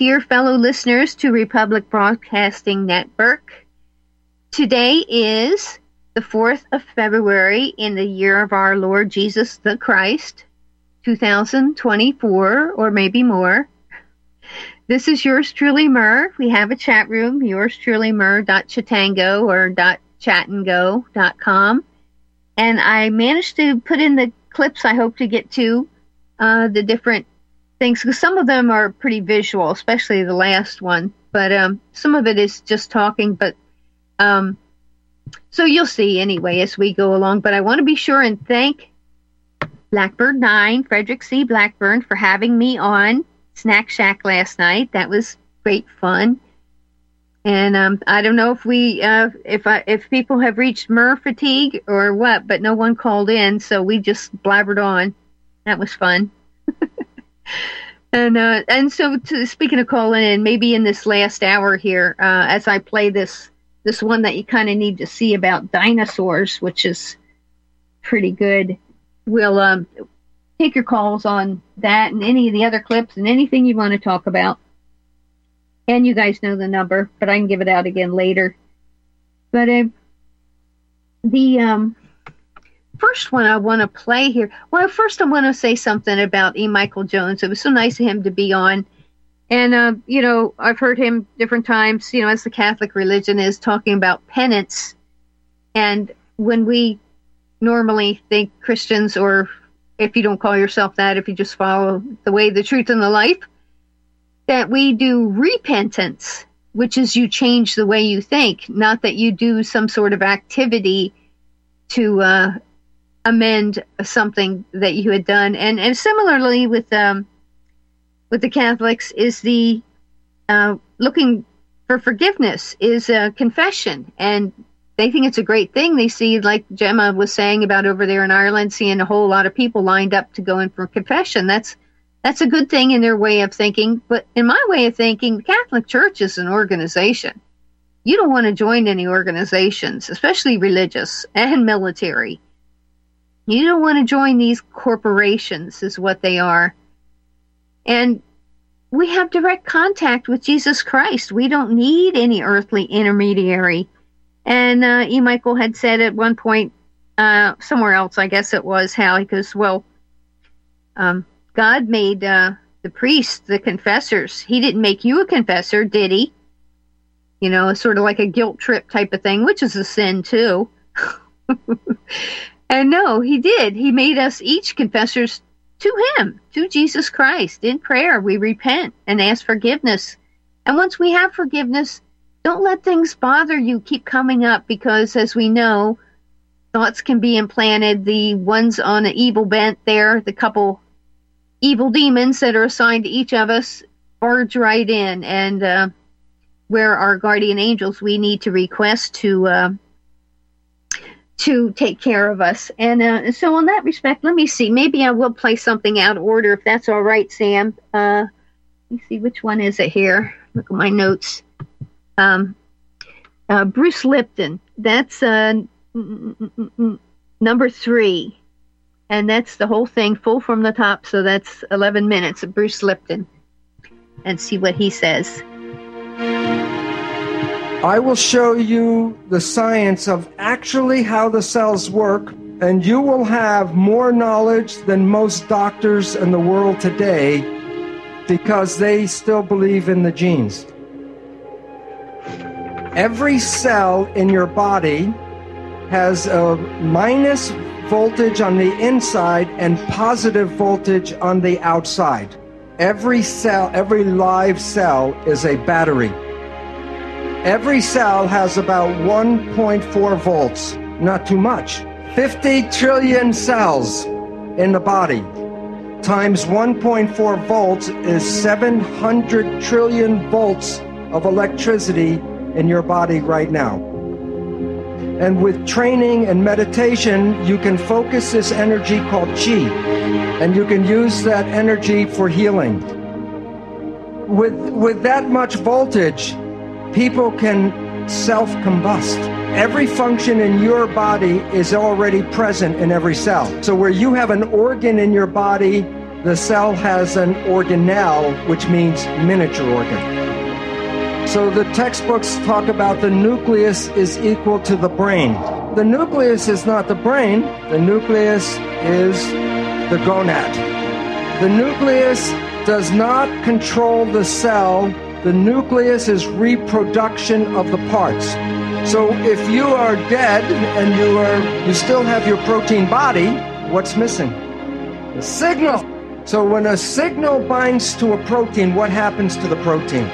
Dear fellow listeners to Republic Broadcasting Network. Today is the 4th of February in the year of our Lord Jesus the Christ, 2024, or maybe more. This is yours truly, Mer. We have a chat room, yours truly, Mer.chatango or .chatandgo.com. And I managed to put in the clips I hope to get to, uh, the different things, because some of them are pretty visual, especially the last one. But um, some of it is just talking. But um, so you'll see anyway as we go along. But I want to be sure and thank Blackbird Nine, Frederick C. Blackburn, for having me on Snack Shack last night. That was great fun. And um, I don't know if we, uh, if I, if people have reached Mer fatigue or what, but no one called in, so we just blabbered on. That was fun. and uh, and so to, speaking of calling in, maybe in this last hour here, uh, as I play this this one that you kind of need to see about dinosaurs, which is pretty good. We'll um, take your calls on that and any of the other clips and anything you want to talk about. And you guys know the number, but I can give it out again later. But uh, the um, first one I want to play here. Well, first I want to say something about E. Michael Jones. It was so nice of him to be on. And, uh, you know, I've heard him different times, you know, as the Catholic religion is talking about penance. And when we normally think Christians, or if you don't call yourself that, if you just follow the way, the truth, and the life, that we do repentance, which is you change the way you think, not that you do some sort of activity to uh, amend something that you had done. And and similarly with um, with the Catholics is the uh, looking for forgiveness is a confession, and they think it's a great thing. They see, like Gemma was saying about over there in Ireland, seeing a whole lot of people lined up to go in for confession. That's that's a good thing in their way of thinking. But in my way of thinking, the Catholic Church is an organization. You don't want to join any organizations, especially religious and military you don't want to join these corporations, is what they are. And we have direct contact with Jesus Christ. We don't need any earthly intermediary. And uh, E. Michael had said at one point, uh, somewhere else, I guess it was, how he goes, Well, um, God made uh, the priests the confessors. He didn't make you a confessor, did he? You know, sort of like a guilt trip type of thing, which is a sin too. And no, he did. He made us each confessors to him, to Jesus Christ. In prayer, we repent and ask forgiveness. And once we have forgiveness, don't let things bother you keep coming up because, as we know, thoughts can be implanted. The ones on an evil bent there, the couple evil demons that are assigned to each of us, barge right in. And uh, where our guardian angels, we need to request to. Uh, to take care of us. And uh, so, in that respect, let me see. Maybe I will play something out of order if that's all right, Sam. Uh, let me see which one is it here. Look at my notes. Um, uh, Bruce Lipton. That's uh, number three. And that's the whole thing, full from the top. So that's 11 minutes of Bruce Lipton. And see what he says. I will show you the science of actually how the cells work, and you will have more knowledge than most doctors in the world today because they still believe in the genes. Every cell in your body has a minus voltage on the inside and positive voltage on the outside. Every cell, every live cell is a battery. Every cell has about 1.4 volts, not too much. 50 trillion cells in the body times 1.4 volts is 700 trillion volts of electricity in your body right now. And with training and meditation, you can focus this energy called chi, and you can use that energy for healing. With, with that much voltage, people can self combust. Every function in your body is already present in every cell. So, where you have an organ in your body the cell has an organelle, which means miniature organ. So the textbooks talk about the nucleus is equal to the brain. The nucleus is not the brain, the nucleus is the gonad. The nucleus does not control the cell, the nucleus is reproduction of the parts. So if you are dead and you are you still have your protein body, what's missing? The signal. So when a signal binds to a protein, what happens to the protein?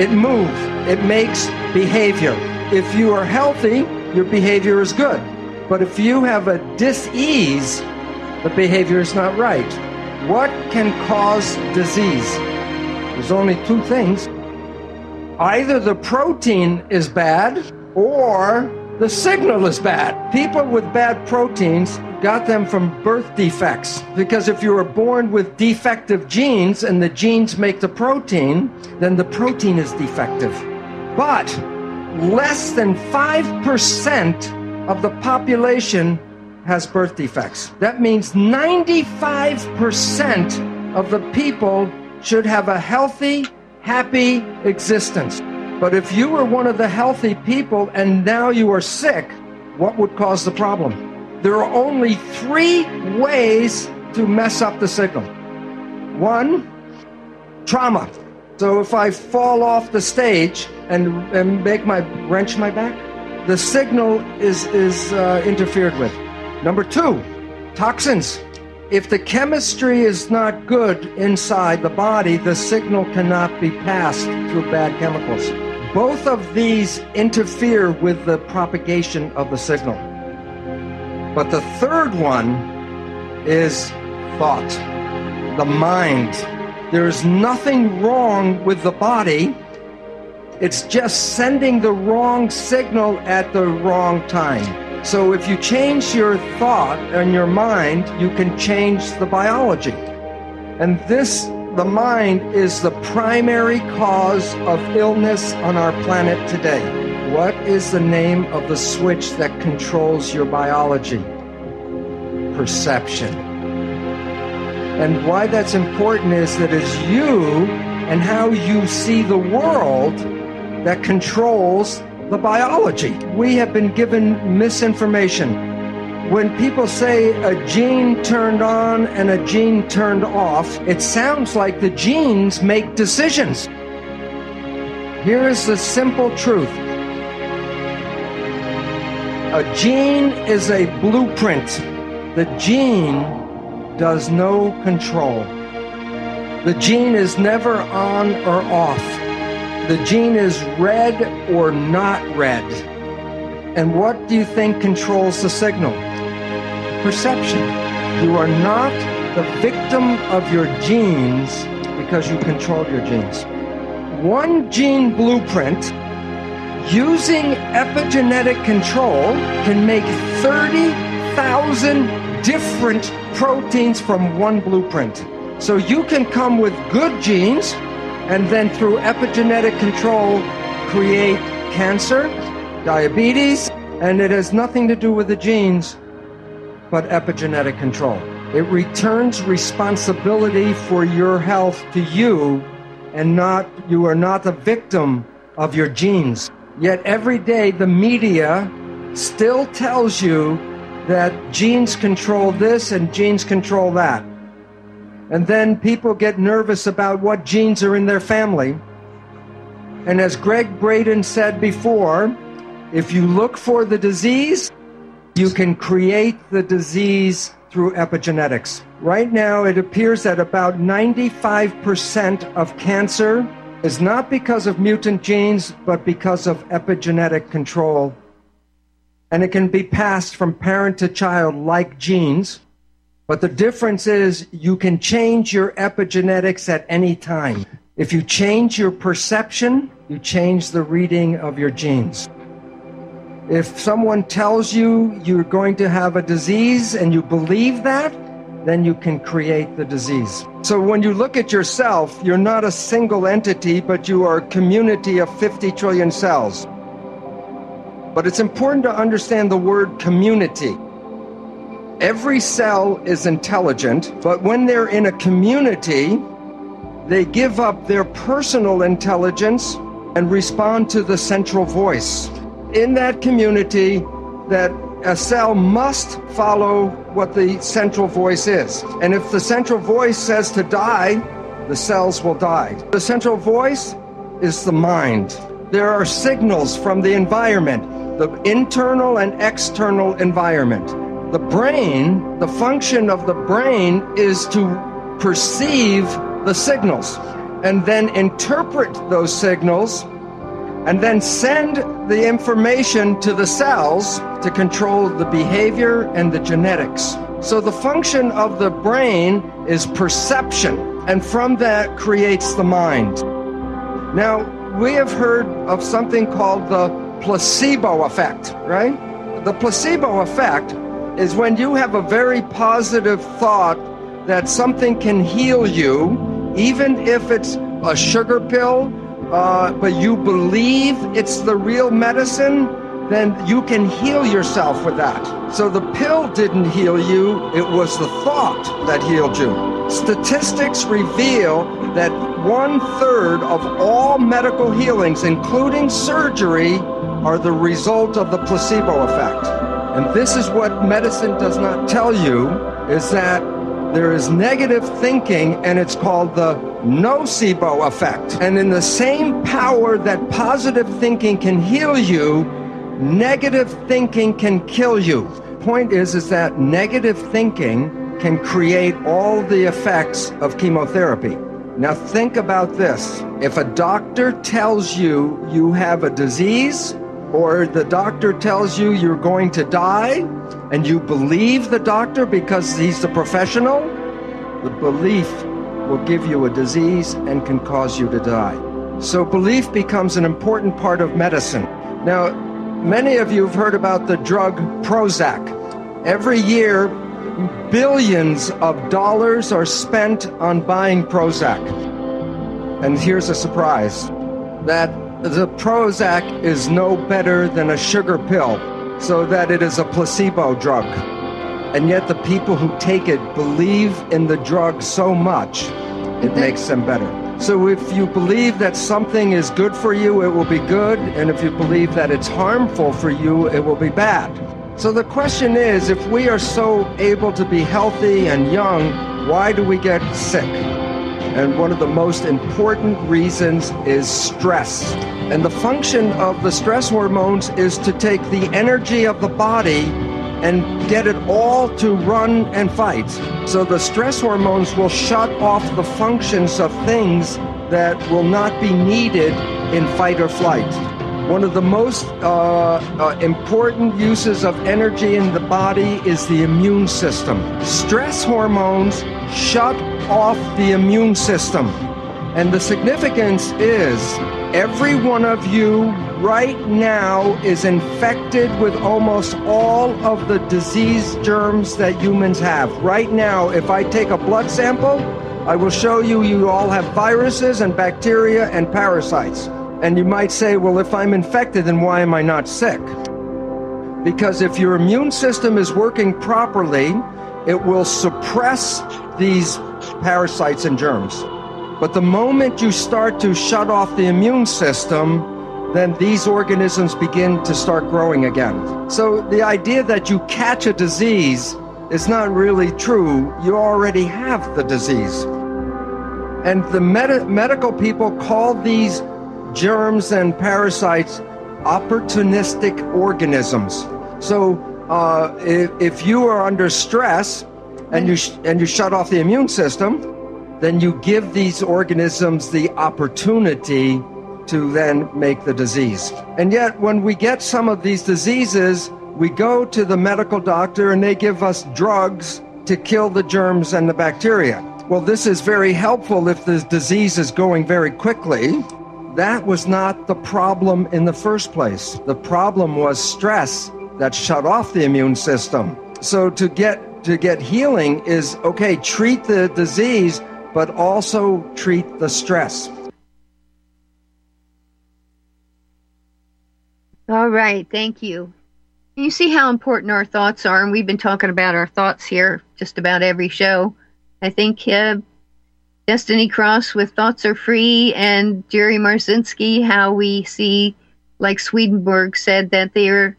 It moves. It makes behavior. If you are healthy, your behavior is good. But if you have a dis-ease, the behavior is not right. What can cause disease? There's only two things. Either the protein is bad or the signal is bad. People with bad proteins got them from birth defects because if you were born with defective genes and the genes make the protein, then the protein is defective. But less than 5% of the population has birth defects. That means 95% of the people should have a healthy, happy existence. But if you were one of the healthy people and now you are sick, what would cause the problem? There are only three ways to mess up the signal. One, trauma. So if I fall off the stage and, and make my wrench my back, the signal is is uh, interfered with. Number two, toxins. If the chemistry is not good inside the body, the signal cannot be passed through bad chemicals. Both of these interfere with the propagation of the signal. But the third one is thought, the mind. There's nothing wrong with the body. It's just sending the wrong signal at the wrong time. So if you change your thought and your mind, you can change the biology. And this, the mind, is the primary cause of illness on our planet today. What is the name of the switch that controls your biology? Perception. And why that's important is that it's you and how you see the world that controls the biology. We have been given misinformation. When people say a gene turned on and a gene turned off, it sounds like the genes make decisions. Here is the simple truth a gene is a blueprint. The gene does no control. The gene is never on or off. The gene is red or not red. And what do you think controls the signal? Perception. You are not the victim of your genes because you control your genes. One gene blueprint using epigenetic control can make 30,000 different proteins from one blueprint. So you can come with good genes and then through epigenetic control create cancer, diabetes, and it has nothing to do with the genes but epigenetic control. It returns responsibility for your health to you and not you are not the victim of your genes. Yet every day the media still tells you that genes control this and genes control that. And then people get nervous about what genes are in their family. And as Gregg Braden said before, if you look for the disease, you can create the disease through epigenetics. Right now, it appears that about 95% of cancer is not because of mutant genes, but because of epigenetic control. And it can be passed from parent to child like genes. But the difference is you can change your epigenetics at any time. If you change your perception, you change the reading of your genes. If someone tells you you're going to have a disease and you believe that, then you can create the disease. So when you look at yourself, you're not a single entity, but you are a community of 50 trillion cells. But it's important to understand the word community. Every cell is intelligent, but when they're in a community, they give up their personal intelligence and respond to the central voice. In that community, that a cell must follow what the central voice is. And if the central voice says to die, the cells will die. The central voice is the mind. There are signals from the environment, the internal and external environment. The brain, the function of the brain is to perceive the signals and then interpret those signals and then send the information to the cells to control the behavior and the genetics. So the function of the brain is perception, and from that creates the mind. Now, we have heard of something called the placebo effect, right? The placebo effect is when you have a very positive thought that something can heal you, even if it's a sugar pill, uh, but you believe it's the real medicine, then you can heal yourself with that. So the pill didn't heal you, it was the thought that healed you. Statistics reveal that one third of all medical healings, including surgery, are the result of the placebo effect. And this is what medicine does not tell you is that there is negative thinking and it's called the nocebo effect. And in the same power that positive thinking can heal you, negative thinking can kill you. Point is is that negative thinking can create all the effects of chemotherapy. Now think about this. If a doctor tells you you have a disease or the doctor tells you you're going to die and you believe the doctor because he's the professional, the belief will give you a disease and can cause you to die. So belief becomes an important part of medicine. Now, many of you have heard about the drug Prozac. Every year, billions of dollars are spent on buying Prozac. And here's a surprise that the Prozac is no better than a sugar pill, so that it is a placebo drug. And yet, the people who take it believe in the drug so much, it makes them better. So, if you believe that something is good for you, it will be good. And if you believe that it's harmful for you, it will be bad. So, the question is if we are so able to be healthy and young, why do we get sick? And one of the most important reasons is stress. And the function of the stress hormones is to take the energy of the body and get it all to run and fight. So the stress hormones will shut off the functions of things that will not be needed in fight or flight. One of the most uh, uh, important uses of energy in the body is the immune system. Stress hormones shut off the immune system. And the significance is every one of you right now is infected with almost all of the disease germs that humans have. Right now, if I take a blood sample, I will show you you all have viruses and bacteria and parasites. And you might say, well, if I'm infected, then why am I not sick? Because if your immune system is working properly, it will suppress these parasites and germs. But the moment you start to shut off the immune system, then these organisms begin to start growing again. So the idea that you catch a disease is not really true. You already have the disease. And the med- medical people call these germs and parasites opportunistic organisms. So uh, if, if you are under stress and you, sh- and you shut off the immune system, then you give these organisms the opportunity to then make the disease. And yet, when we get some of these diseases, we go to the medical doctor and they give us drugs to kill the germs and the bacteria. Well, this is very helpful if the disease is going very quickly. That was not the problem in the first place. The problem was stress that shut off the immune system. So to get to get healing is okay, treat the disease, but also treat the stress. All right, thank you. You see how important our thoughts are, and we've been talking about our thoughts here just about every show. I think uh, Destiny Cross with Thoughts Are Free and Jerry Marzinsky, how we see, like Swedenborg said, that they're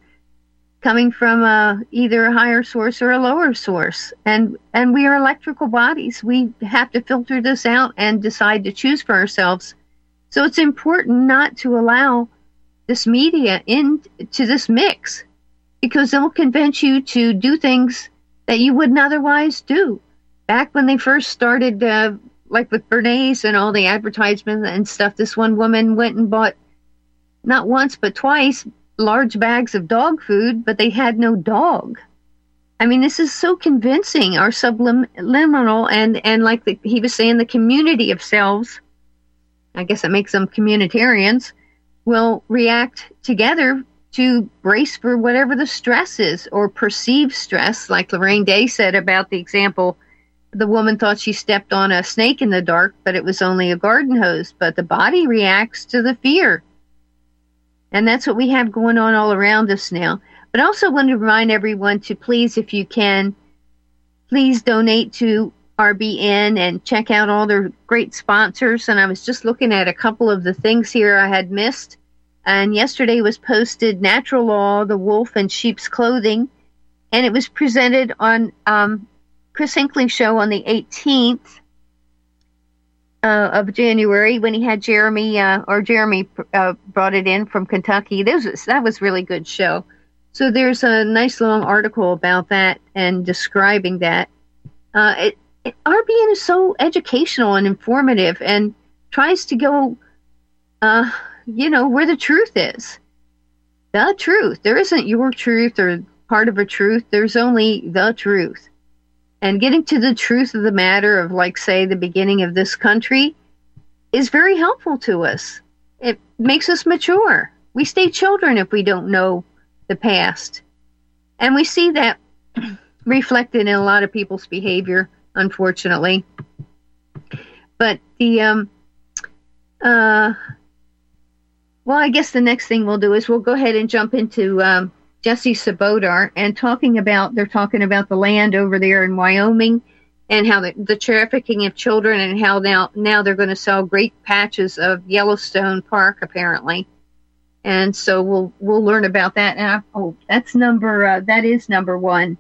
coming from a, either a higher source or a lower source. And, and we are electrical bodies. We have to filter this out and decide to choose for ourselves. So it's important not to allow this media into this mix because it'll convince you to do things that you wouldn't otherwise do. Back when they first started uh, like with Bernays and all the advertisements and stuff, this one woman went and bought not once but twice large bags of dog food, but they had no dog. I mean, this is so convincing. Our subliminal and and like the, he was saying, the community of selves. I guess it makes them communitarians. Will react together to brace for whatever the stress is or perceived stress, like Lorraine Day said about the example the woman thought she stepped on a snake in the dark, but it was only a garden hose. But the body reacts to the fear. And that's what we have going on all around us now. But I also want to remind everyone to please, if you can, please donate to RBN and check out all their great sponsors. And I was just looking at a couple of the things here I had missed. And yesterday was posted Natural Law, the Wolf and Sheep's Clothing. And it was presented on um, Chris Hinckley show on the 18th uh, of January when he had Jeremy uh, or Jeremy uh, brought it in from Kentucky. That was, that was really good show. So there's a nice long article about that and describing that. Uh, it, it, RBN is so educational and informative and tries to go, uh, you know, where the truth is. The truth. There isn't your truth or part of a truth. There's only the truth and getting to the truth of the matter of like say the beginning of this country is very helpful to us. It makes us mature. We stay children if we don't know the past. And we see that reflected in a lot of people's behavior unfortunately. But the um uh well i guess the next thing we'll do is we'll go ahead and jump into um Jessie Czebotar and talking about they're talking about the land over there in Wyoming and how the, the trafficking of children and how now now they're going to sell great patches of Yellowstone Park apparently, and so we'll we'll learn about that. And I, oh, that's number uh, that is number one,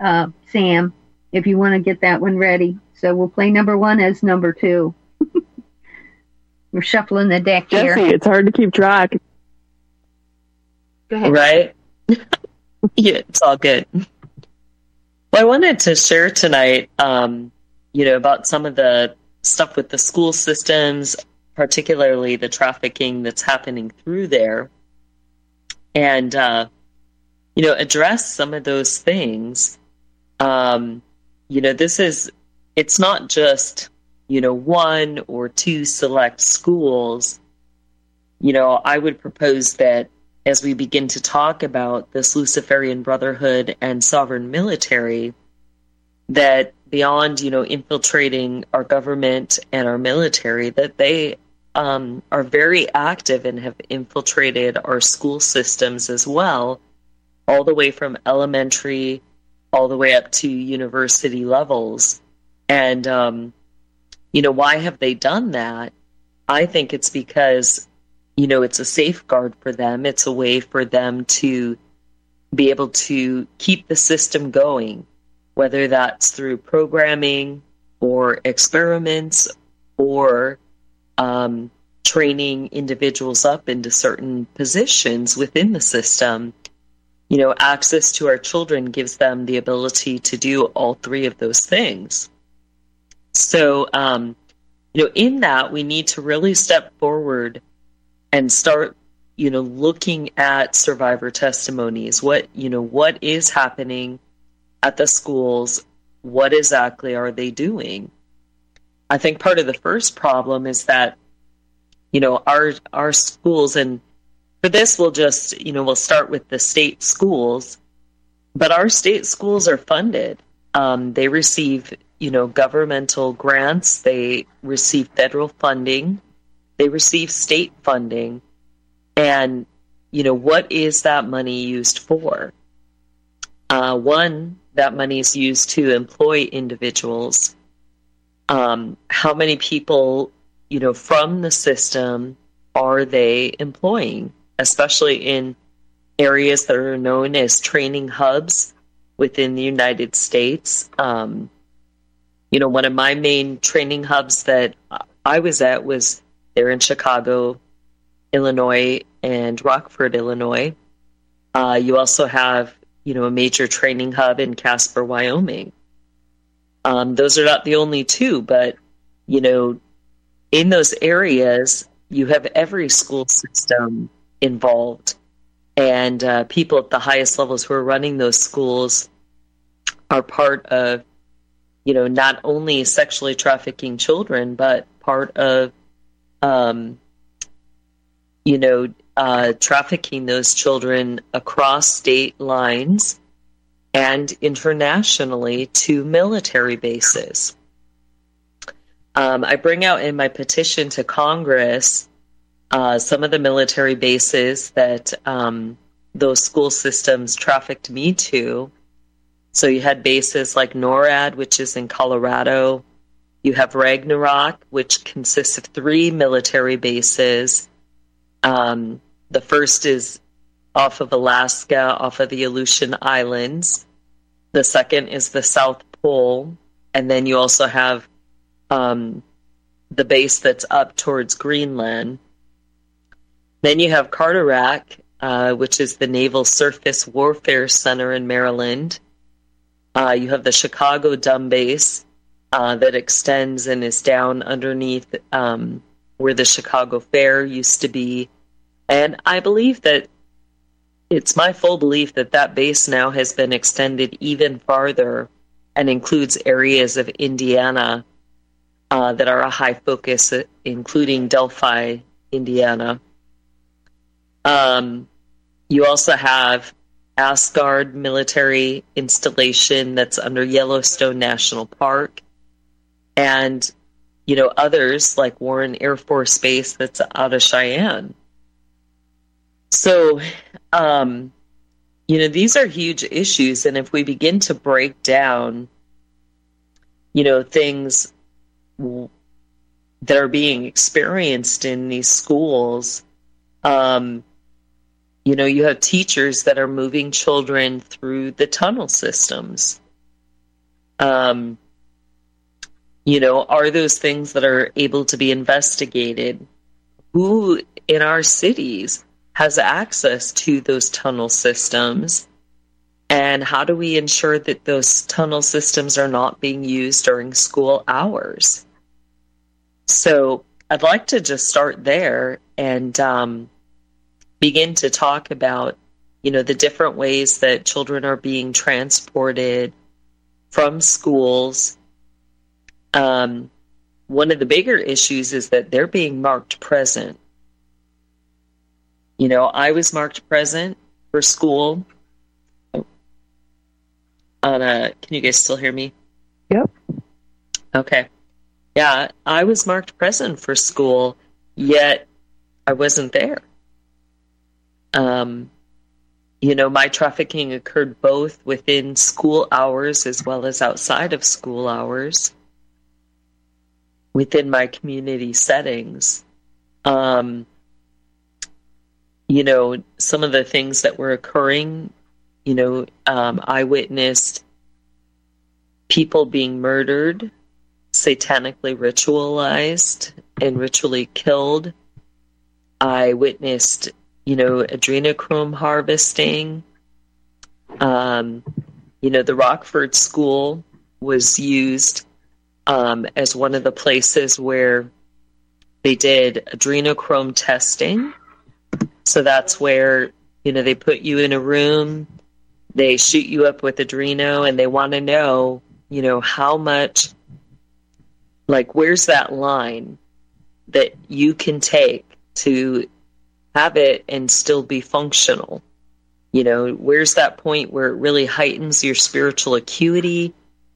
uh, Sam. If you want to get that one ready, so we'll play number one as number two. We're shuffling the deck Jessie, here. it's hard to keep track. Go ahead. Right? yeah, it's all good. Well, I wanted to share tonight, um, you know, about some of the stuff with the school systems, particularly the trafficking that's happening through there, and uh, you know, address some of those things. Um, you know, this is it's not just you know one or two select schools. You know, I would propose that as we begin to talk about this Luciferian Brotherhood and sovereign military, that beyond you know infiltrating our government and our military, that they um, are very active and have infiltrated our school systems as well, all the way from elementary all the way up to university levels. And um, you know why have they done that? I think it's because you know, it's a safeguard for them. It's a way for them to be able to keep the system going, whether that's through programming or experiments or um, training individuals up into certain positions within the system. You know, access to our children gives them the ability to do all three of those things. So, um, you know, in that, we need to really step forward and start you know looking at survivor testimonies. What you know what is happening at the schools? What exactly are they doing? I think part of the first problem is that you know our our schools and for this we'll just you know we'll start with the state schools but our state schools are funded. Um, they receive you know governmental grants. They receive federal funding they receive state funding. And, you know, what is that money used for? Uh, one, that money is used to employ individuals. Um, how many people, you know, from the system are they employing, especially in areas that are known as training hubs within the United States? Um, you know, one of my main training hubs that I was at was there in Chicago, Illinois, and Rockford, Illinois. Uh, you also have, you know, a major training hub in Casper, Wyoming. Um, those are not the only two, but you know, in those areas, you have every school system involved, and uh, people at the highest levels who are running those schools are part of, you know, not only sexually trafficking children, but part of, um, you know, uh, trafficking those children across state lines and internationally to military bases. Um, I bring out in my petition to Congress uh, some of the military bases that um, those school systems trafficked me to. So you had bases like NORAD, which is in Colorado. You have Ragnarok, which consists of three military bases. Um, the first is off of Alaska, off of the Aleutian Islands. The second is the South Pole. And then you also have um, the base that's up towards Greenland. Then you have Carderock, uh, which is the Naval Surface Warfare Center in Maryland. Uh, you have the Chicago Dumb Base uh, that extends and is down underneath um, where the Chicago Fair used to be. And I believe that it's my full belief that that base now has been extended even farther and includes areas of Indiana uh, that are a high focus, including Delphi, Indiana. Um, you also have Asgard military installation that's under Yellowstone National Park, and you know others like Warren Air Force Base that's out of Cheyenne. So, um, you know, these are huge issues, and if we begin to break down, you know, things that are being experienced in these schools, um, you know, you have teachers that are moving children through the tunnel systems. Um, you know, are those things that are able to be investigated? Who in our cities has access to those tunnel systems? And how do we ensure that those tunnel systems are not being used during school hours? So I'd like to just start there and um, begin to talk about, you know, the different ways that children are being transported from schools. Um, one of the bigger issues is that they're being marked present. You know, I was marked present for school on a. Can you guys still hear me? Yep. Okay. Yeah, I was marked present for school, yet I wasn't there. Um, you know, my trafficking occurred both within school hours as well as outside of school hours within my community settings. Um, you know, some of the things that were occurring you know, um, I witnessed people being murdered, satanically ritualized, and ritually killed. I witnessed, you know, adrenochrome harvesting. Um, you know, the Rockford School was used um, as one of the places where they did adrenochrome testing. So that's where, you know, they put you in a room they shoot you up with Adreno and they want to know, you know, how much, like, where's that line that you can take to have it and still be functional? You know, where's that point where it really heightens your spiritual acuity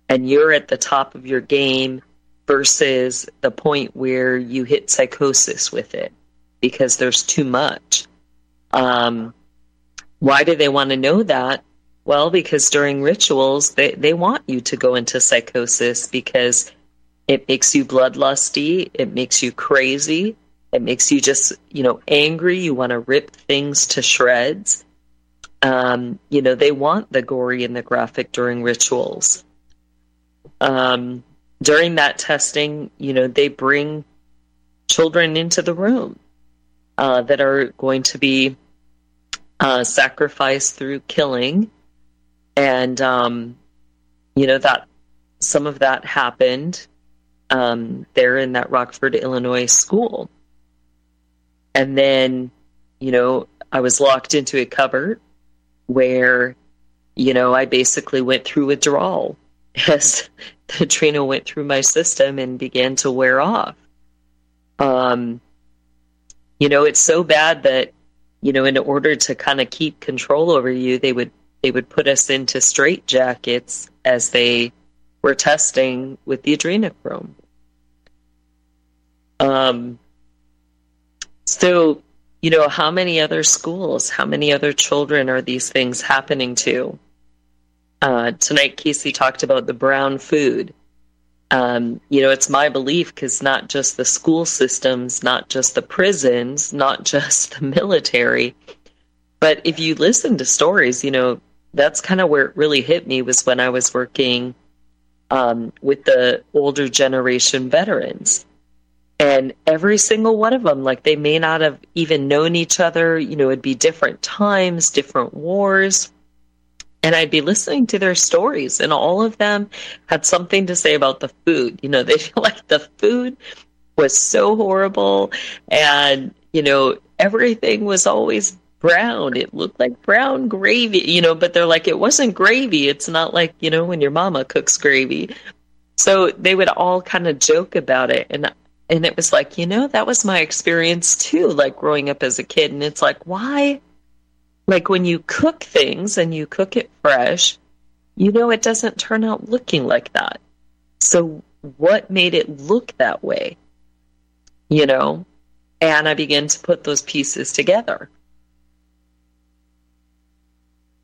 and you're at the top of your game versus the point where you hit psychosis with it because there's too much? Um, why do they want to know that? Well, because during rituals, they, they want you to go into psychosis because it makes you bloodlusty, it makes you crazy, it makes you just, you know, angry. You want to rip things to shreds. Um, you know, they want the gory and the graphic during rituals. Um, during that testing, you know, they bring children into the room uh, that are going to be uh, sacrificed through killing. And um, you know that some of that happened um, there in that Rockford, Illinois school, and then you know I was locked into a cupboard where you know I basically went through withdrawal as the Trina went through my system and began to wear off. Um, you know, it's so bad that you know, in order to kind of keep control over you, they would they would put us into straitjackets as they were testing with the adrenochrome. Um, so, you know, how many other schools, how many other children are these things happening to? Uh, tonight, Casey talked about the brown food. Um, you know, it's my belief because not just the school systems, not just the prisons, not just the military, but if you listen to stories, you know, that's kind of where it really hit me was when I was working um, with the older generation veterans. And every single one of them, like they may not have even known each other, you know, it'd be different times, different wars. And I'd be listening to their stories, and all of them had something to say about the food. You know, they feel like the food was so horrible, and, you know, everything was always brown. It looked like brown gravy, you know, but they're like, it wasn't gravy. It's not like, you know, when your mama cooks gravy. So they would all kind of joke about it. And, and it was like, you know, that was my experience too, like growing up as a kid. And it's like, why? Like when you cook things and you cook it fresh, you know, it doesn't turn out looking like that. So what made it look that way? You know? And I began to put those pieces together.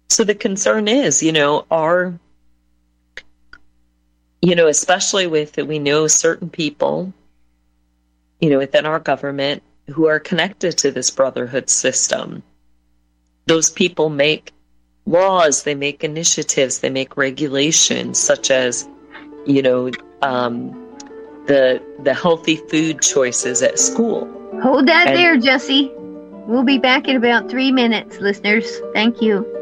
So the concern is, you know, are, you know, especially with that we know certain people, you know, within our government who are connected to this brotherhood system. Those people make laws, they make initiatives, they make regulations, such as, you know, um, the the healthy food choices at school. Hold that and, there, Jessie. We'll be back in about three minutes, listeners. Thank you.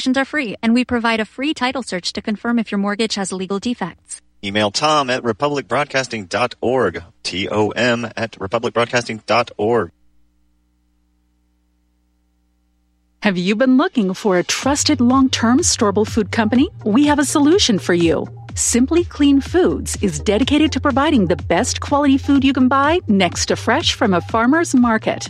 Consultations are free, and we provide a free title search to confirm if your mortgage has legal defects. Email tom at republicbroadcasting.org. T O M at republicbroadcasting.org. Have you been looking for a trusted long term storable food company? We have a solution for you. Simply Clean Foods is dedicated to providing the best quality food you can buy next to fresh from a farmer's market.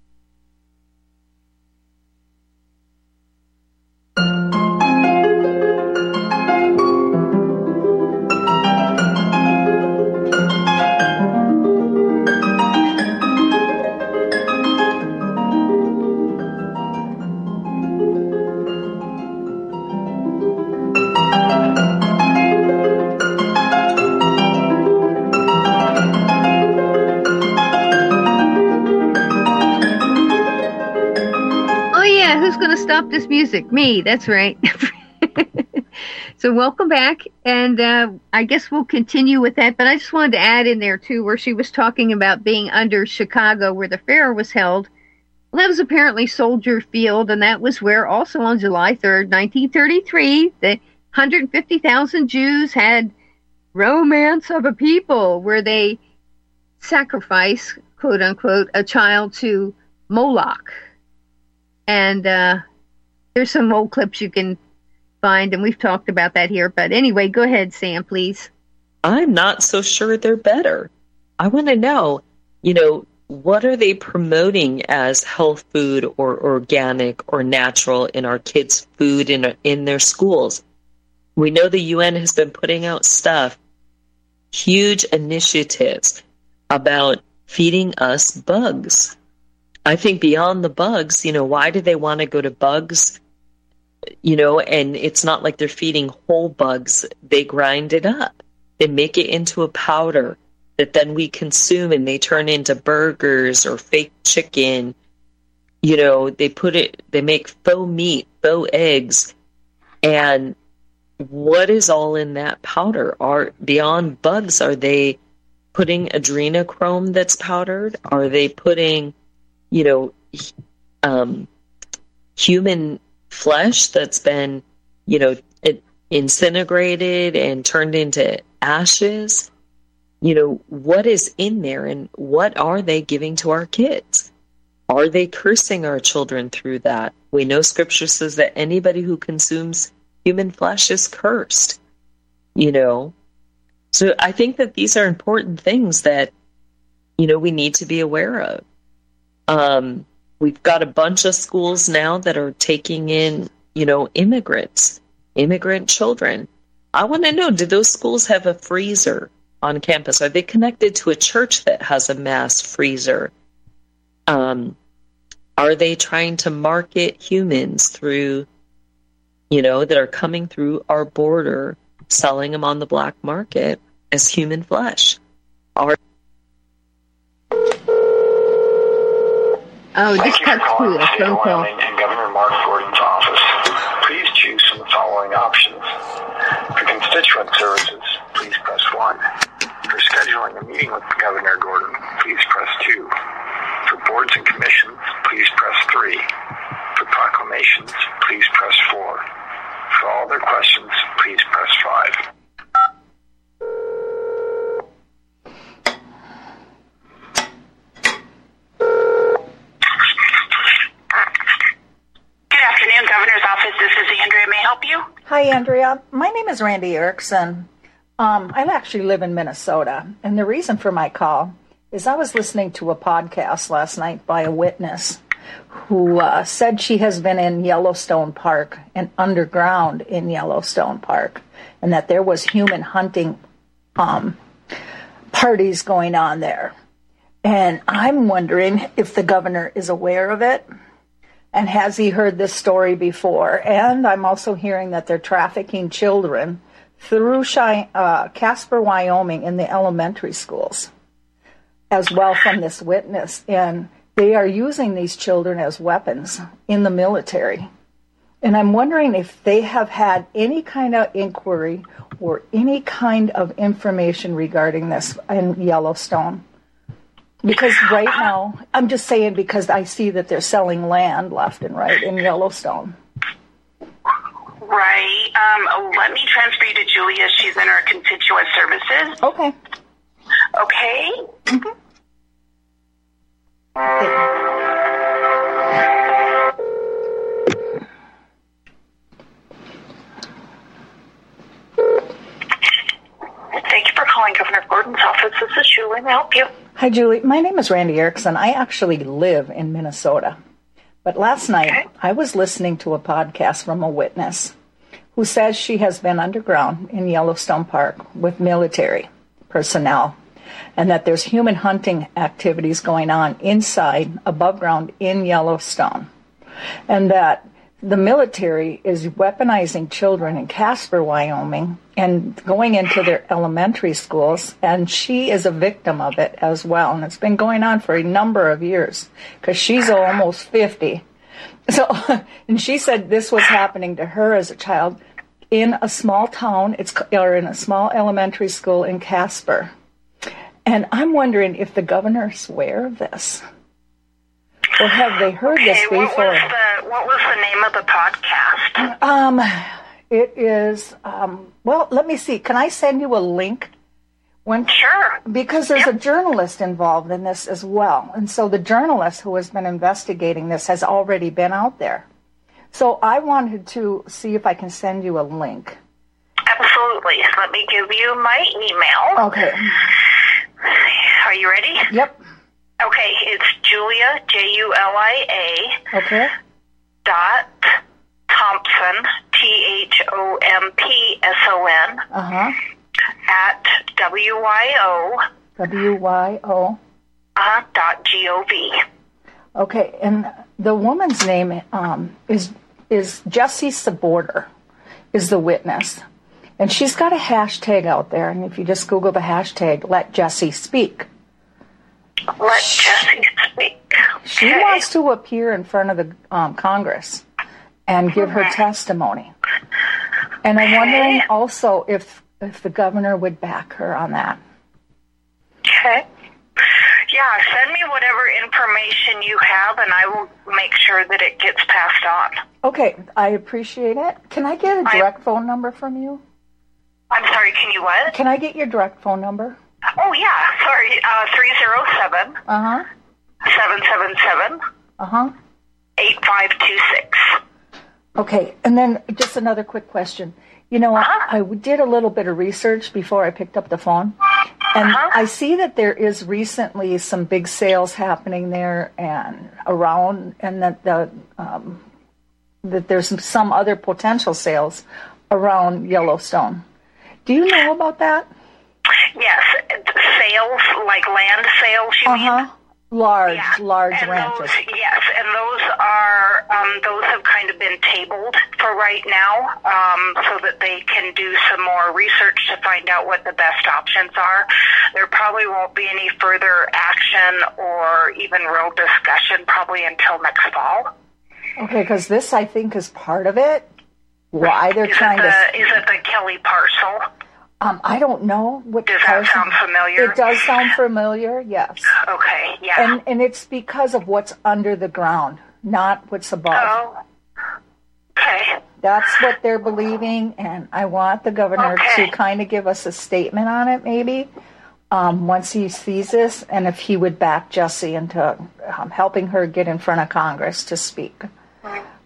Stop this music? Me. That's right. so welcome back, and uh, I guess we'll continue with that. But I just wanted to add in there too, where she was talking about being under Chicago, where the fair was held. Well, that was apparently Soldier Field, and that was where also on July 3rd, 1933, the 150,000 Jews had romance of a people, where they sacrifice, quote unquote, a child to Moloch. And uh, there's some old clips you can find, and we've talked about that here. But anyway, go ahead, Sam, please. I'm not so sure they're better. I want to know, you know, what are they promoting as health food or organic or natural in our kids' food in in their schools? We know the UN has been putting out stuff, huge initiatives about feeding us bugs. I think beyond the bugs, you know, why do they want to go to bugs? You know, and it's not like they're feeding whole bugs. They grind it up. They make it into a powder that then we consume and they turn into burgers or fake chicken. You know, they put it, they make faux meat, faux eggs. And what is all in that powder? Are beyond bugs, are they putting adrenochrome that's powdered? Are they putting, you know, um, human flesh that's been, you know, incinerated and turned into ashes? You know, what is in there and what are they giving to our kids? Are they cursing our children through that? We know scripture says that anybody who consumes human flesh is cursed. You know, so I think that these are important things that, you know, we need to be aware of. Um, we've got a bunch of schools now that are taking in, you know, immigrants, immigrant children. I want to know do those schools have a freezer on campus? Are they connected to a church that has a mass freezer? Um, are they trying to market humans through, you know, that are coming through our border selling them on the black market as human flesh. Our Oh, this cuts to a phone call. And Governor Mark Gordon's office. Please choose from the following options. For constituent services, please press 1. For scheduling a meeting with Governor Gordon, please press 2. For boards and commissions, please press 3. For proclamations, please press 4. For all other questions, please press 5. Good afternoon, Governor's Office. This is Andrea. May I help you? Hi, Andrea. My name is Randy Erickson. Um, I actually live in Minnesota, and the reason for my call is I was listening to a podcast last night by a witness who uh, said she has been in Yellowstone Park and underground in Yellowstone Park, and that there was human hunting um, parties going on there. And I'm wondering if the governor is aware of it. And has he heard this story before? And I'm also hearing that they're trafficking children through uh, Casper, Wyoming, in the elementary schools, as well from this witness. And they are using these children as weapons in the military. And I'm wondering if they have had any kind of inquiry or any kind of information regarding this in Yellowstone. Because right now, I'm just saying because I see that they're selling land left and right in Yellowstone. Right. Um, let me transfer you to Julia. She's in our constituent services. Okay. Okay. Mm-hmm. Thank you for calling Governor Gordon's office. This is Julie. May I help you? Hi, Julie. My name is Randy Erickson. I actually live in Minnesota. But last night. I was listening to a podcast from a witness who says she has been underground in Yellowstone Park with military personnel and that there's human hunting activities going on inside, above ground in Yellowstone. And that the military is weaponizing children in Casper, Wyoming, and going into their elementary schools. And she is a victim of it as well. And it's been going on for a number of years because she's almost 50. So, and she said this was happening to her as a child in a small town, it's or in a small elementary school in Casper. And I'm wondering if the governor's aware of this. Or have they heard okay, this before? What was, the, what was the name of the podcast? Um, it is, um, well, let me see. Can I send you a link? When, sure. Because there's yep. a journalist involved in this as well. And so the journalist who has been investigating this has already been out there. So I wanted to see if I can send you a link. Absolutely. Let me give you my email. Okay. Are you ready? Yep. Okay, it's Julia J U L I A. Okay. Dot Thompson T H O M P S O N. Uh huh. At W Y O. W Y O. Uh dot G O V. Okay, and the woman's name um, is is Jessie Czebotar, is the witness. And she's got a hashtag out there, and if you just Google the hashtag, let Jessie speak. Let Jessie speak. She okay. wants to appear in front of the um, Congress and give her testimony. And I'm wondering also if if the governor would back her on that. Okay. Yeah, send me whatever information you have, and I will make sure that it gets passed on. Okay, I appreciate it. Can I get a direct phone number from you? I'm sorry, can you what? Can I get your direct phone number? Oh, yeah, sorry. Uh, 307 Uh huh. 777 Uh huh. 8526. Okay, and then just another quick question. You know, I, I did a little bit of research before I picked up the phone, and I see that there is recently some big sales happening there and around, and that the um, that there's some, some other potential sales around Yellowstone. Do you know about that? Yes, sales, like land sales, you Uh mean? huh. Large, large and ranches. Those, yes, and those are um, those have kind of been tabled for right now, um, so that they can do some more research to find out what the best options are. There probably won't be any further action or even real discussion probably until next fall. Okay, because this I think is part of it. Why they're is trying it to. Is it the Kelly parcel? Um, I don't know what. Does that sound familiar? It does sound familiar. Yes. Okay, yeah. And and it's because of what's under the ground, not what's above. Oh. Okay. That's what they're believing, and I want the governor Okay. to kind of give us a statement on it, maybe, um, once he sees this, and if he would back Jessie into um, helping her get in front of Congress to speak.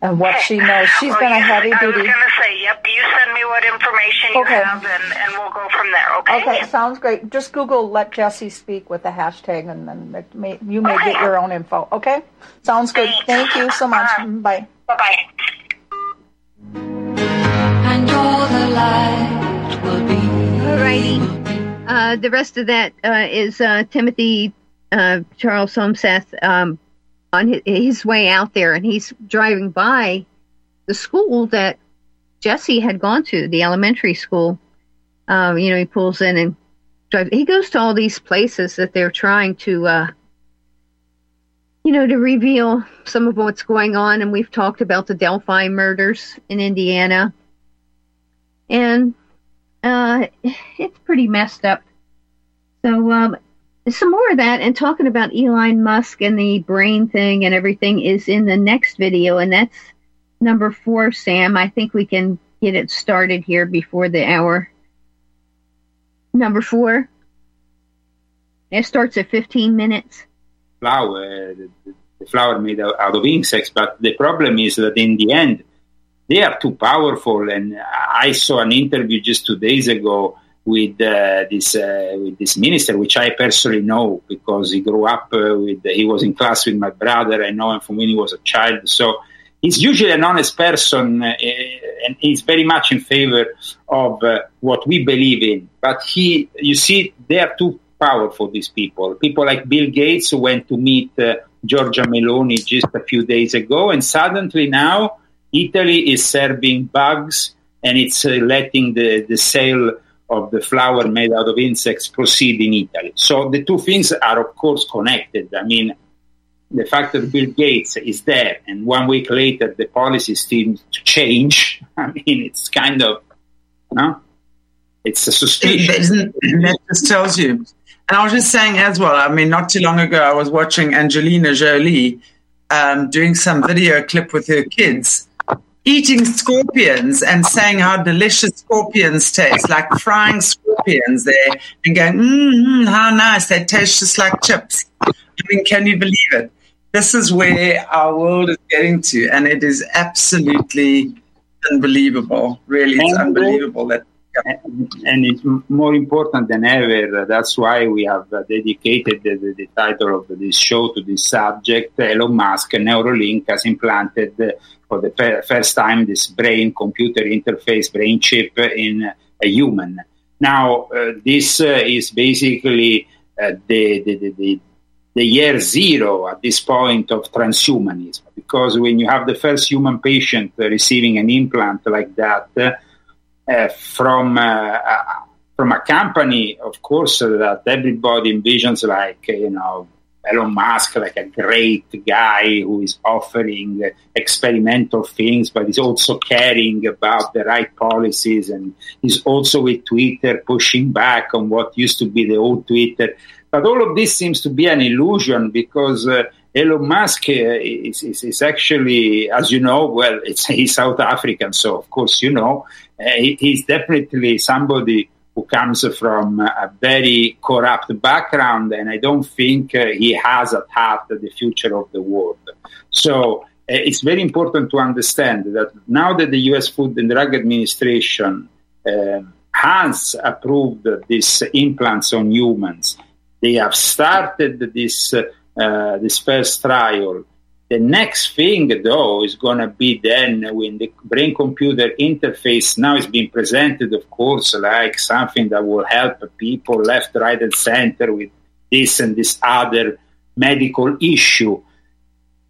And what she knows, she's Well, been a heavy I was duty. going to say, yep, you send me what information you Okay. have, and, and we'll go from there, okay? Okay, sounds great. Just Google "Let Jessie Speak" with the hashtag, and then it may, you may get your own info. Okay, sounds good. Thank you so much. Bye. Bye bye. And all the light will be. Alrighty. Uh, the rest of that uh, is uh, Timothy uh, Charles Holmseth um, on his, his way out there, and he's driving by the school that Jessie had gone to, the elementary school. Um, you know, he pulls in and drives. He goes to all these places that they're trying to, uh, you know, to reveal some of what's going on. And we've talked about the Delphi murders in Indiana, and uh, it's pretty messed up. So, um, some more of that and talking about Elon Musk and the brain thing and everything is in the next video, and that's number four, Sam. I think we can get it started here before the hour. Number four. It starts at 15 minutes. flower, the, flower made out out of insects. But the problem is that in the end, they are too powerful. And I saw an interview just two days ago with uh, this uh, with this minister, which I personally know because he grew up uh, with. He was in class with my brother. I know him from when he was a child. So he's usually an honest person, uh, and he's very much in favor of uh, what we believe in. But he, you see, they are too powerful. These people, people like Bill Gates, went to meet uh, Giorgia Meloni just a few days ago, and suddenly now Italy is serving bugs and it's uh, letting the, the sale of the flour made out of insects proceed in Italy. So the two things are, of course, connected. I mean, the fact that Bill Gates is there and one week later the policy seems to change, I mean, it's kind of, no? It's a suspicion. That just tells you. And I was just saying as well, I mean, not too long ago, I was watching Angelina Jolie um, doing some video clip with her kids eating scorpions and saying how delicious scorpions taste, like frying scorpions there and going, mm, how nice, they taste just like chips. I mean, can you believe it? This is where our world is getting to, and it is absolutely unbelievable. Really, it's And- unbelievable that and it's more important than ever. That's why we have uh, dedicated the, the, the title of this show to this subject. Elon Musk, Neuralink, has implanted uh, for the fir- first time this brain computer interface brain chip in a human. Now, uh, this uh, is basically uh, the, the, the, the year zero at this point of transhumanism, because when you have the first human patient receiving an implant like that, uh, from uh, from a company, of course, that everybody envisions like you know Elon Musk like a great guy who is offering experimental things, but is also caring about the right policies, and he's also with Twitter pushing back on what used to be the old Twitter. But all of this seems to be an illusion because. Uh, Elon Musk uh, is, is, is, actually, as you know, well, he's South African, so of course you know, uh, he, he's definitely somebody who comes from a very corrupt background, and I don't think uh, he has at heart the future of the world. So uh, it's very important to understand that now that the U.S. Food and Drug Administration uh, has approved these implants on humans, they have started this uh, this first trial. The next thing, though, is going to be then when the brain computer interface now is being presented, of course, like something that will help people left, right, and center with this and this other medical issue.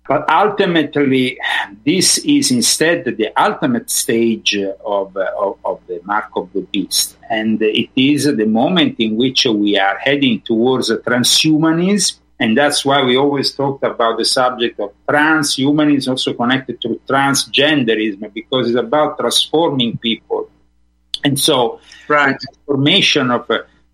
But ultimately, this is instead the ultimate stage of, of, of, the mark of the beast. And it is the moment in which we are heading towards transhumanism and that's why we always talked about the subject of transhumanism, also connected to transgenderism, because it's about transforming people. And so, right. transformation of,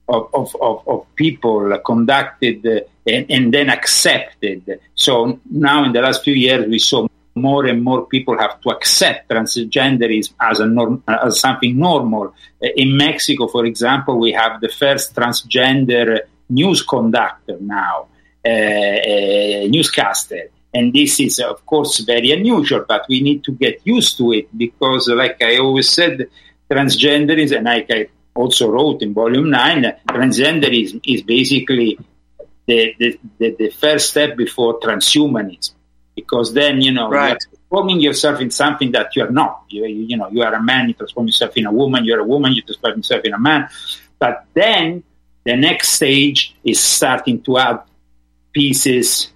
of, of, of, people conducted uh, and, and then accepted. So now, in the last few years, we saw more and more people have to accept transgenderism as a norm, as something normal. In Mexico, for example, we have the first transgender news conductor now. Uh, newscaster. And this is, of course, very unusual, but we need to get used to it because, like I always said, transgenderism, and like I also wrote in volume 9, transgenderism is basically the, the, the, the first step before transhumanism. Because then, you know, right. you're transforming yourself in something that you're not. You, you know, you are a man, you transform yourself in a woman, you're a woman, you transform yourself in a man. But then the next stage is starting to add pieces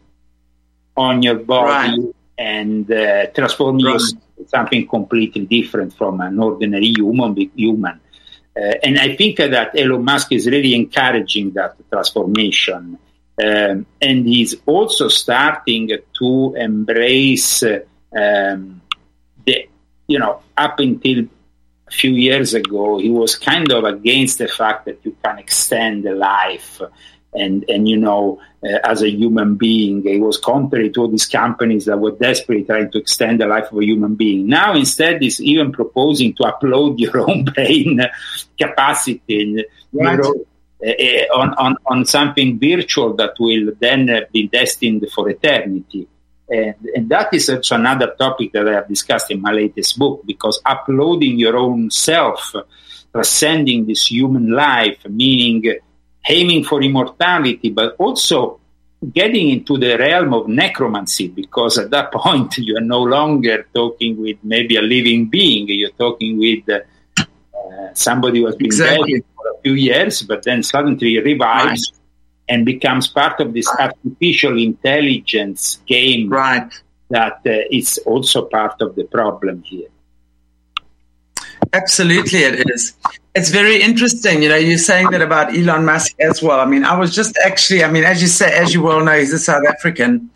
on your body right. and uh, transform right. yourself into something completely different from an ordinary human. human. Uh, and I think that Elon Musk is really encouraging that transformation. Um, and he's also starting to embrace um, the, you know, up until a few years ago, he was kind of against the fact that you can extend life and and you know uh, as a human being it was contrary to all these companies that were desperately trying to extend the life of a human being now instead is even proposing to upload your own brain capacity right. uh, uh, on, on, on something virtual that will then uh, be destined for eternity and, and, that is also another topic that I have discussed in my latest book because uploading your own self, transcending this human life, meaning aiming for immortality, but also getting into the realm of necromancy because at that point you are no longer talking with maybe a living being you're talking with uh, somebody who has been exactly. dead for a few years but then suddenly revives right. and becomes part of this artificial intelligence game right. that uh, is also part of the problem here Absolutely, it is. It's very interesting. You know, you're saying that about Elon Musk as well. I mean, I was just actually, I mean, as you say, as you well know, he's a South African.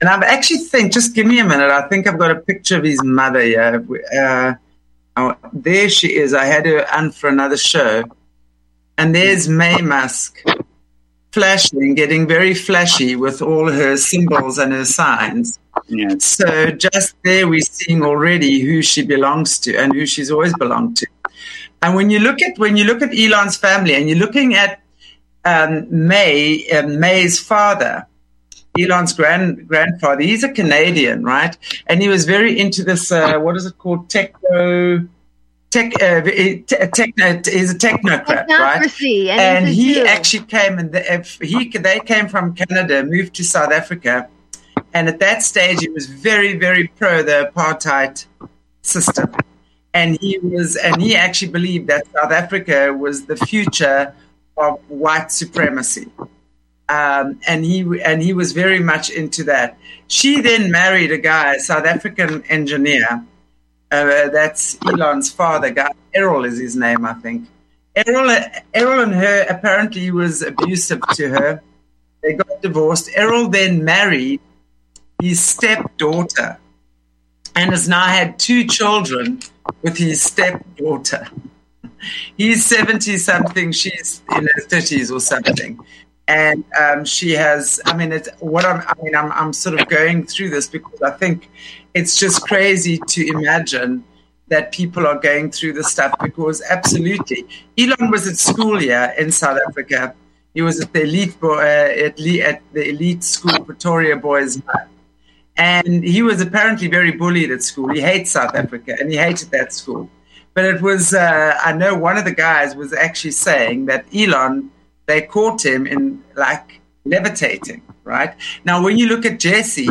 And I've actually think, just give me a minute. I think I've got a picture of his mother here. Uh, oh, there she is. I had her on for another show. And there's May Musk flashing, getting very flashy with all her symbols and her signs. Yeah. So just there, we're seeing already who she belongs to and who she's always belonged to. And when you look at when you look at Elon's family and you're looking at um, May um, May's father, Elon's grand grandfather, he's a Canadian, right? And he was very into this. Uh, what is it called? Techno. Tech, uh, techno, he's a technocrat, right? And, and he actually came and the, he they came from Canada, moved to South Africa, and at that stage, he was very, very pro the apartheid system. And he was, and he actually believed that South Africa was the future of white supremacy. Um, and he and he was very much into that. She then married a guy, a South African engineer. Uh, that's Elon's father. Guy Errol is his name, I think. Errol, Errol and her apparently was abusive to her They got divorced. Errol then married his stepdaughter and has now had two children with his stepdaughter. He's 70 something, she's in her 30s or something. And um, she has, I mean, it's, what I'm, I mean, I'm, I'm sort of going through this because I think it's just crazy to imagine that people are going through this stuff because absolutely. Elon was at school here in South Africa. He was at the elite, uh, at, at the elite school, Pretoria Boys and he was apparently very bullied at school. He hates South Africa and he hated that school. But it was, uh, I know one of the guys was actually saying that Elon, they caught him in like levitating, right? Now, when you look at Jessie,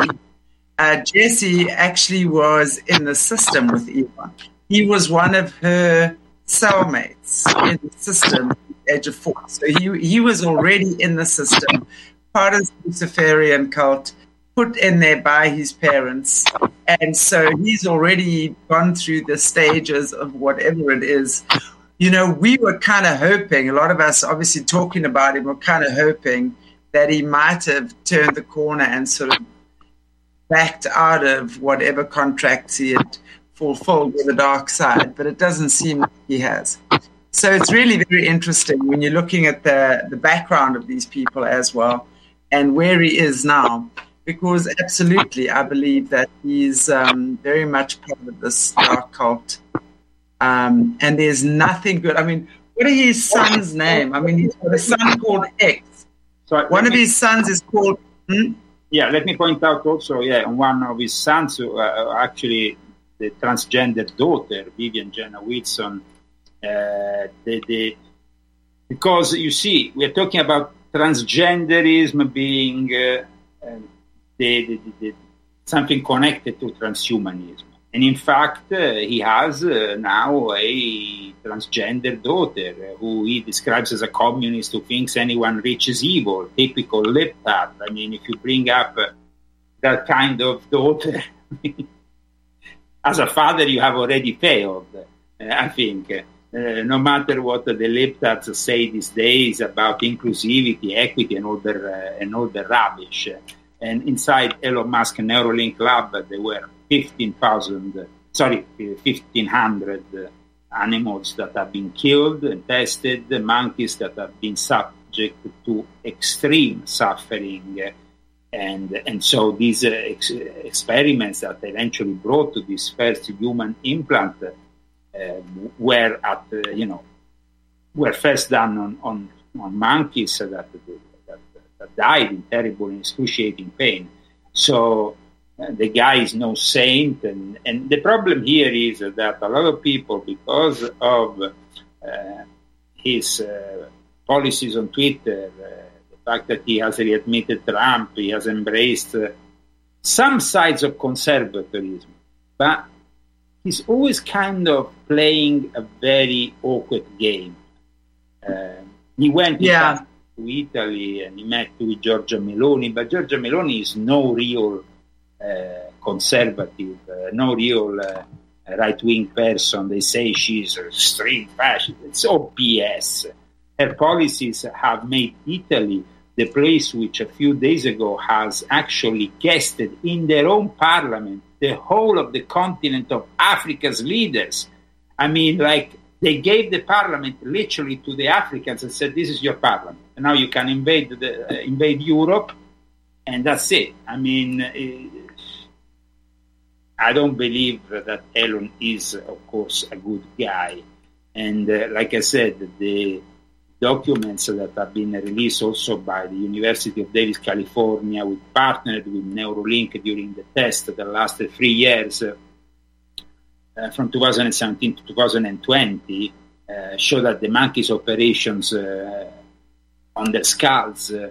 uh, Jessie actually was in the system with Elon. He was one of her cellmates in the system the age of four. So he, he was already in the system, part of the Luciferian cult put in there by his parents. And so he's already gone through the stages of whatever it is. You know, we were kind of hoping, a lot of us obviously talking about him, were kind of hoping that he might have turned the corner and sort of backed out of whatever contracts he had fulfilled with the dark side, but it doesn't seem like he has. So it's really very interesting when you're looking at the, the background of these people as well and where he is now because absolutely, I believe that he's um, very much part of this dark cult. Um, and there's nothing good. I mean, what is his son's name? I mean, he's got a son called X. So one of his sons is called. Hmm? Yeah, let me point out also, yeah, one of his sons, uh, actually, the transgender daughter, Vivian Jenna Wilson, uh, the, the, because you see, we're talking about transgenderism being uh, the, the, the, something connected to transhumanism. And in fact, uh, he has uh, now a transgender daughter uh, who he describes as a communist who thinks anyone rich is evil, typical lip tap. I mean, if you bring up uh, that kind of daughter, as a father, you have already failed, uh, I think. No matter what the lip taps say these days about inclusivity, equity, and all the, and all the rubbish. And inside Elon Musk Neuralink lab, there were 15,000, sorry, 1,500 animals that have been killed and tested, monkeys that have been subject to extreme suffering. And, and so these uh, ex- experiments that eventually brought to this first human implant uh, were at, uh, you know, were first done on, on, on monkeys that died in terrible and excruciating pain. So uh, the guy is no saint. And, and the problem here is that a lot of people, because of uh, his uh, policies on Twitter, uh, the fact that he has readmitted Trump, he has embraced uh, some sides of conservatism, but he's always kind of playing a very awkward game. Uh, he went yeah to Italy and he met with Giorgia Meloni, but Giorgia Meloni is no real uh, conservative, uh, no real uh, right wing person. They say she's a extreme fascist. It's all BS. Her policies have made Italy the place which a few days ago has actually guested in their own parliament the whole of the continent of Africa's leaders. I mean, like they gave the parliament literally to the Africans and said, "This is your parliament, and now you can invade the, uh, invade Europe," and that's it. I mean, uh, I don't believe that Elon is, of course, a good guy, and uh, like I said, the documents that have been released also by the University of Davis, California, we partnered with Neuralink during the test that lasted three years uh, from 2017 to 2020 uh, show that the monkeys' operations uh, on the skulls uh,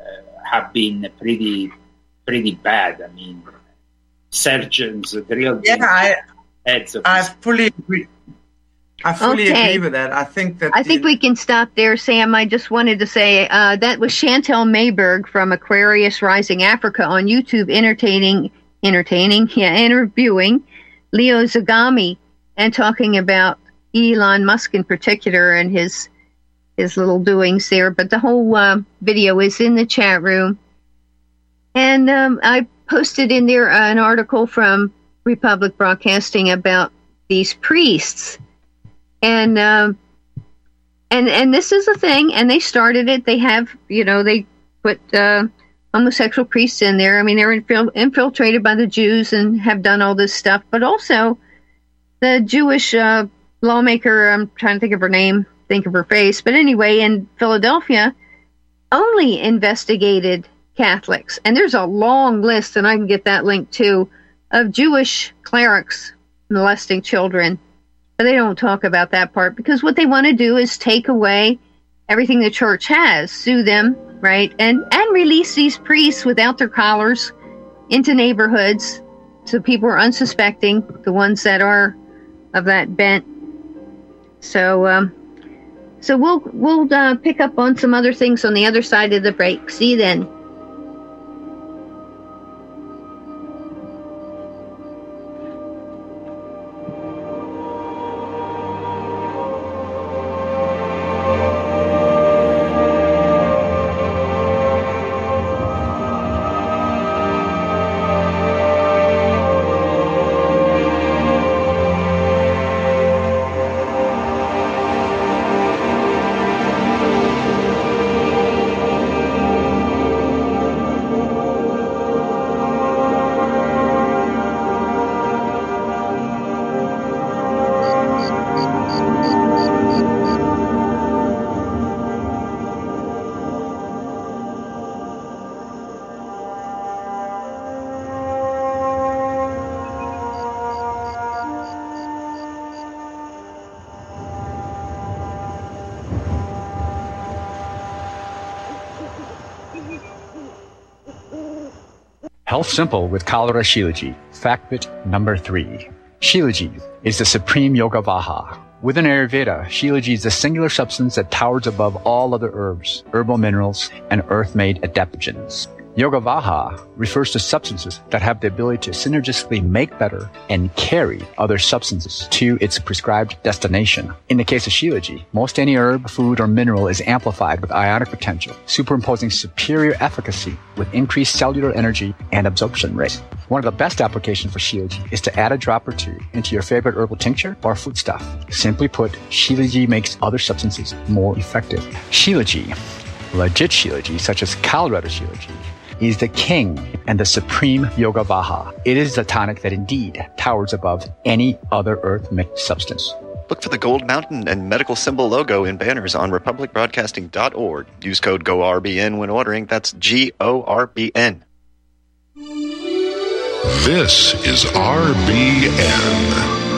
uh, have been pretty pretty bad. I mean, surgeons drilled yeah, I, heads of I fully agree. I fully Okay. agree with that. I think that I think we can stop there, Sam. I just wanted to say uh, that was Chantel Mayberg from Aquarius Rising Africa on YouTube, entertaining, entertaining, yeah, interviewing Leo Zagami and talking about Elon Musk in particular and his his little doings there. But the whole uh, video is in the chat room, and um, I posted in there an article from Republic Broadcasting about these priests, and um, and and this is a thing, and they started it. They have, you know, they put uh, homosexual priests in there. I mean, they're infil- infiltrated by the Jews and have done all this stuff, but also the Jewish uh, lawmaker. I'm trying to think of her name, think of her face, but anyway, in Philadelphia, only investigated Catholics, and there's a long list, and I can get that link too, of Jewish clerics molesting children. But they don't talk about that part because what they want to do is take away everything the church has, sue them, right, and and release these priests without their collars into neighborhoods, so people are unsuspecting, the ones that are of that bent. So, um, so we'll we'll uh, pick up on some other things on the other side of the break. See you then. Health Simple with Kalra Shilaji. Fact bit number three. Shilaji is the supreme yoga vaha. Within Ayurveda, Shilaji is the singular substance that towers above all other herbs, herbal minerals, and earth-made adaptogens. Yoga Vaha refers to substances that have the ability to synergistically make better and carry other substances to its prescribed destination. In the case of Shilaji, most any herb, food, or mineral is amplified with ionic potential, superimposing superior efficacy with increased cellular energy and absorption rate. One of the best applications for Shilaji is to add a drop or two into your favorite herbal tincture or foodstuff. Simply put, Shilaji makes other substances more effective. Shilaji, legit Shilaji, such as Kalrata Shilaji, is the king and the supreme yoga vaha. It is the tonic that indeed towers above any other earth mixed substance. Look for the Gold Mountain and medical symbol logo in banners on republicbroadcasting.org. Use code GORBN when ordering. That's G O R B N. This is RBN.